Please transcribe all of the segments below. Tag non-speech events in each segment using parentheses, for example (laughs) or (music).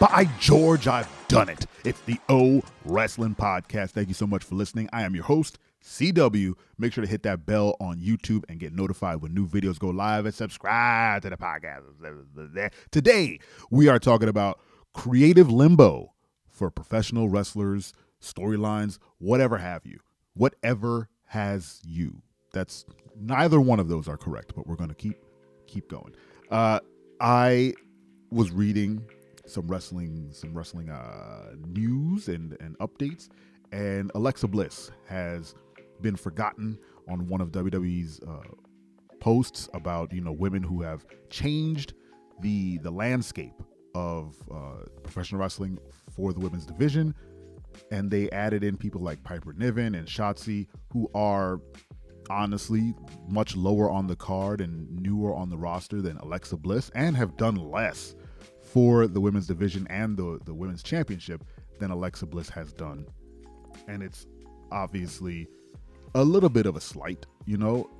By George, I've done it. It's the O Wrestling Podcast. Thank you so much for listening. I am your host, CW. Make sure to hit that bell on YouTube and get notified when new videos go live and subscribe to the podcast. Today, we are talking about creative limbo for professional wrestlers, storylines, whatever have you. Whatever has you. That's neither one of those are correct, but we're going to keep keep going. Uh, I was reading some wrestling some wrestling uh, news and and updates, and Alexa Bliss has been forgotten on one of WWE's uh, posts about you know women who have changed the the landscape of uh, professional wrestling for the women's division, and they added in people like Piper Niven and Shotzi who are honestly much lower on the card and newer on the roster than Alexa Bliss and have done less for the women's division and the, the women's championship than Alexa Bliss has done. And it's obviously a little bit of a slight, you know.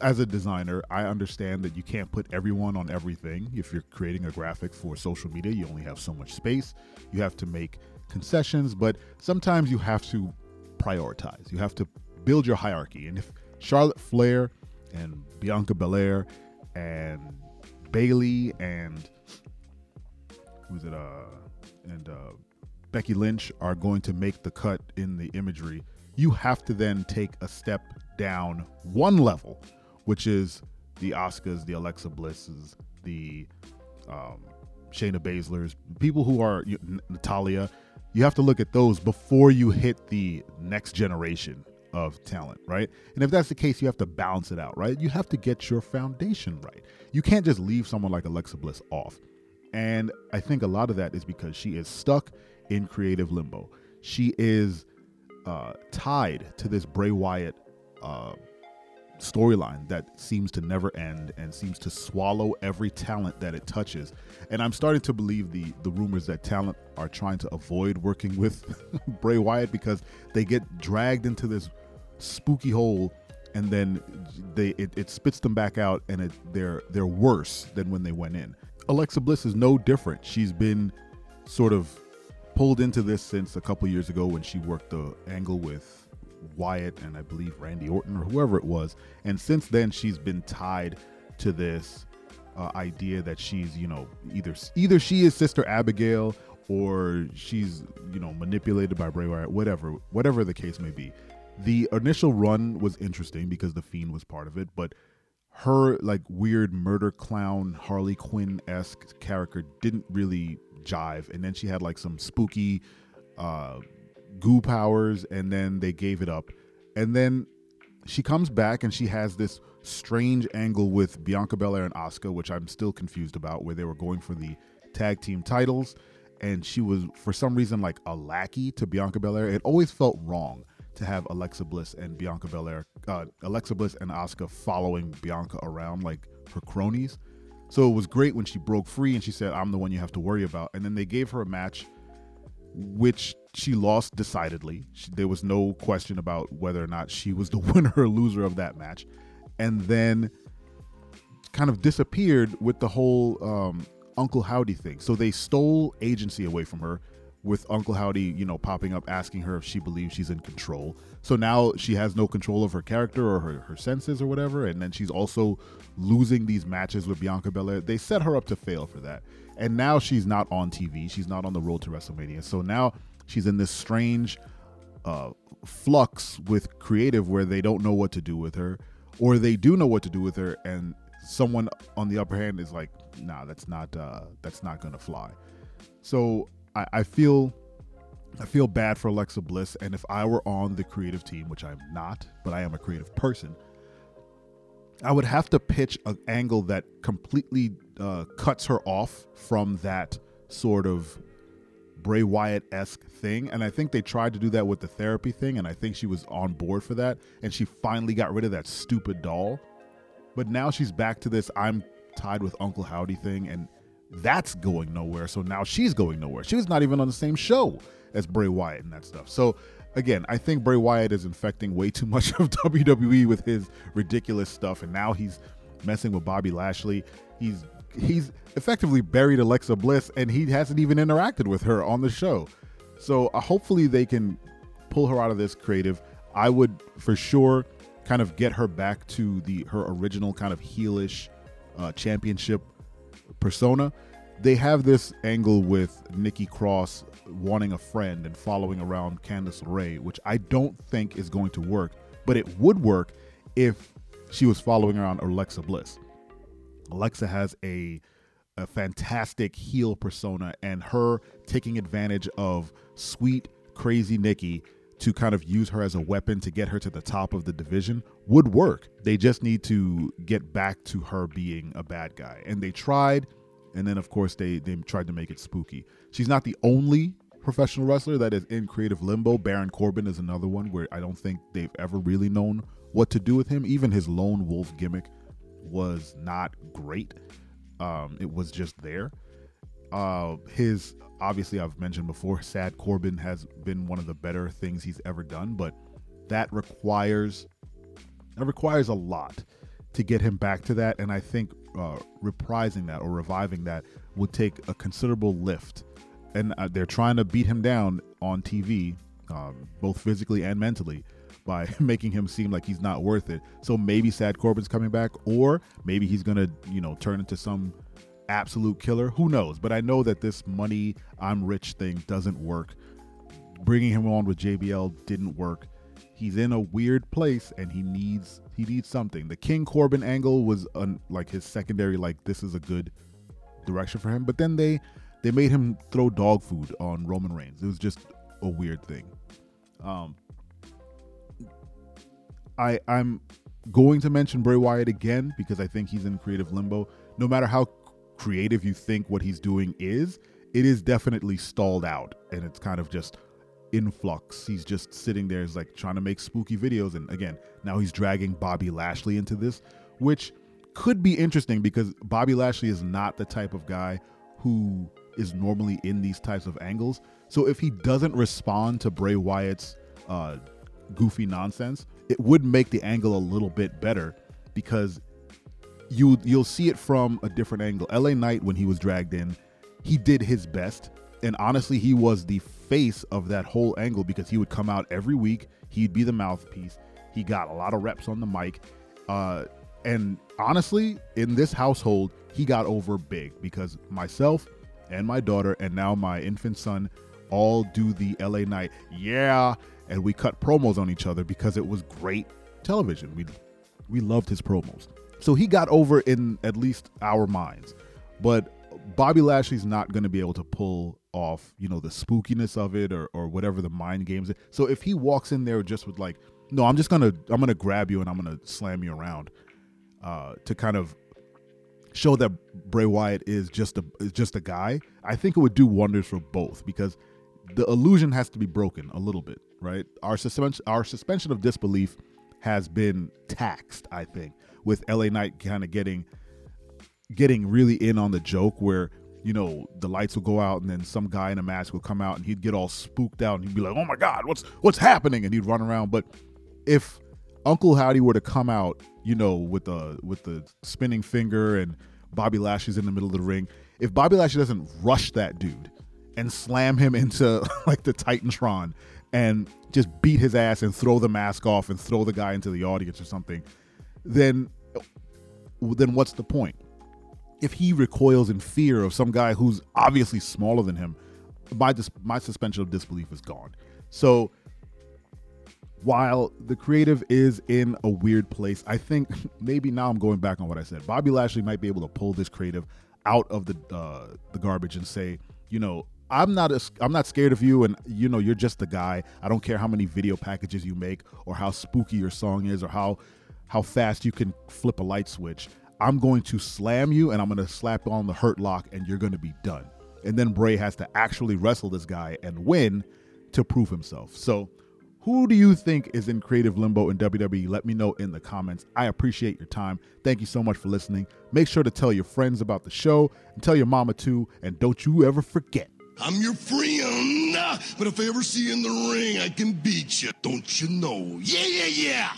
As a designer, I understand that you can't put everyone on everything. If you're creating a graphic for social media, you only have so much space. You have to make concessions, but sometimes you have to prioritize. You have to build your hierarchy. And if Charlotte Flair and Bianca Belair and Bayley and who's it uh and uh Becky Lynch are going to make the cut in the imagery, you have to then take a step down one level, which is the Oscars, the Alexa Blisses, the um, Shayna Baszlers, people who are you, Natalya. You have to look at those before you hit the next generation of talent, right? And if that's the case, you have to balance it out, right? You have to get your foundation right. You can't just leave someone like Alexa Bliss off. And I think a lot of that is because she is stuck in creative limbo. She is uh, tied to this Bray Wyatt uh, storyline that seems to never end and seems to swallow every talent that it touches. And I'm starting to believe the the rumors that talent are trying to avoid working with (laughs) Bray Wyatt because they get dragged into this spooky hole and then they it, it spits them back out and it, they're they're worse than when they went in. Alexa Bliss is no different. She's been sort of pulled into this since a couple years ago when she worked the angle with Wyatt and I believe Randy Orton or whoever it was. And since then, she's been tied to this uh, idea that she's, you know, either either she is Sister Abigail or she's, you know, manipulated by Bray Wyatt, whatever, whatever the case may be. The initial run was interesting because the Fiend was part of it, but her like weird murder clown Harley Quinn esque character didn't really jive. And then she had like some spooky uh, goo powers, and then they gave it up. And then she comes back and she has this strange angle with Bianca Belair and Asuka, which I'm still confused about, where they were going for the tag team titles. And she was, for some reason, like a lackey to Bianca Belair. It always felt wrong to have Alexa Bliss and Bianca Belair, uh, Alexa Bliss and Asuka following Bianca around like her cronies. So it was great when she broke free and she said, I'm the one you have to worry about. And then they gave her a match, which she lost decidedly. She, there was no question about whether or not she was the (laughs) winner or loser of that match. And then kind of disappeared with the whole um, Uncle Howdy thing. So they stole agency away from her with Uncle Howdy, you know, popping up asking her if she believes she's in control. So now she has no control of her character or her, her senses or whatever. And then she's also losing these matches with Bianca Belair. They set her up to fail for that. And now she's not on TV. She's not on the road to WrestleMania. So now she's in this strange uh, flux with creative where they don't know what to do with her, or they do know what to do with her, and someone on the upper hand is like, "Nah, that's not uh, that's not gonna fly." So I, I feel I feel bad for Alexa Bliss, and if I were on the creative team, which I'm not, but I am a creative person, I would have to pitch an angle that completely uh, cuts her off from that sort of Bray Wyatt esque thing. And I think they tried to do that with the therapy thing, and I think she was on board for that. And she finally got rid of that stupid doll. But now she's back to this I'm tied with Uncle Howdy thing, and that's going nowhere. So now she's going nowhere. She was not even on the same show as Bray Wyatt and that stuff. So again, I think Bray Wyatt is infecting way too much (laughs) of WWE with his ridiculous stuff, and now he's messing with Bobby Lashley. He's he's effectively buried Alexa Bliss, and he hasn't even interacted with her on the show. So uh, hopefully they can pull her out of this creative. I would for sure kind of get her back to the her original kind of heelish uh, championship persona. They have this angle with Nikki Cross wanting a friend and following around Candice LeRae, which I don't think is going to work, but it would work if she was following around Alexa Bliss. Alexa has a a fantastic heel persona and her taking advantage of sweet crazy Nikki to kind of use her as a weapon to get her to the top of the division would work. They just need to get back to her being a bad guy. And they tried and then of course they they tried to make it spooky. She's not the only professional wrestler that is in creative limbo. Baron Corbin is another one where I don't think they've ever really known what to do with him. Even his lone wolf gimmick was not great. Um, it was just there. Uh, his obviously I've mentioned before, Sad Corbin has been one of the better things he's ever done, but that requires that requires a lot to get him back to that. And I think uh, reprising that or reviving that would take a considerable lift. And uh, they're trying to beat him down on TV, um, both physically and mentally (laughs) by (laughs) making him seem like he's not worth it. So maybe Sad Corbin's coming back, or maybe he's gonna, you know, turn into some absolute killer. Who knows? But I know that this money I'm rich thing doesn't work. Bringing him on with JBL didn't work. He's in a weird place and he needs he needs something. The King Corbin angle was un, like his secondary like this is a good direction for him, but then they they made him throw dog food on Roman Reigns. It was just a weird thing. Um, I I'm going to mention Bray Wyatt again because I think he's in creative limbo. No matter how creative you think what he's doing is, it is definitely stalled out and it's kind of just in flux. He's just sitting there, is like trying to make spooky videos. And again, now he's dragging Bobby Lashley into this, which could be interesting because Bobby Lashley is not the type of guy who is normally in these types of angles. So if he doesn't respond to Bray Wyatt's uh, goofy nonsense, it would make the angle a little bit better because you you'll see it from a different angle. LA Knight when he was dragged in, he did his best, and honestly, he was the face of that whole angle because he would come out every week. He'd be the mouthpiece. He got a lot of reps on the mic, uh, and honestly, in this household, he got over big because myself and my daughter and now my infant son all do the LA Knight. Yeah, and we cut promos on each other because it was great television. We we loved his promos. So he got over in at least our minds. But Bobby Lashley's not going to be able to pull off, you know, the spookiness of it or or whatever the mind games. So if he walks in there just with like, no, I'm just going to I'm going to grab you and I'm going to slam you around uh to kind of show that Bray Wyatt is just a is just a guy, I think it would do wonders for both because the illusion has to be broken a little bit, right? Our suspension our suspension of disbelief has been taxed, I think, with LA Knight kind of getting getting really in on the joke where you know the lights will go out and then some guy in a mask will come out and he'd get all spooked out and he'd be like, "Oh my god, what's what's happening?" and he'd run around. But if Uncle Howdy were to come out, you know, with the with the spinning finger and Bobby Lashley's in the middle of the ring, if Bobby Lashley doesn't rush that dude and slam him (laughs) into like the Titantron and just beat his ass and throw the mask off and throw the guy into the audience or something, then then what's the point? If he recoils in fear of some guy who's obviously smaller than him, my dis- my suspension of disbelief is gone. So while the creative is in a weird place, I think (laughs) maybe now I'm going back on what I said. Bobby Lashley might be able to pull this creative out of the uh, the garbage and say, you know, I'm not a, I'm not scared of you, and you know you're just a guy. I don't care how many video packages you make, or how spooky your song is, or how how fast you can flip a light switch. I'm going to slam you, and I'm going to slap on the hurt lock, and you're going to be done. And then Bray has to actually wrestle this guy and win to prove himself. So, who do you think is in creative limbo in WWE? Let me know in the comments. I appreciate your time. Thank you so much for listening. Make sure to tell your friends about the show and tell your mama too. And don't you ever forget I'm your friend, but if I ever see you in the ring, I can beat you. Don't you know? Yeah, yeah, yeah.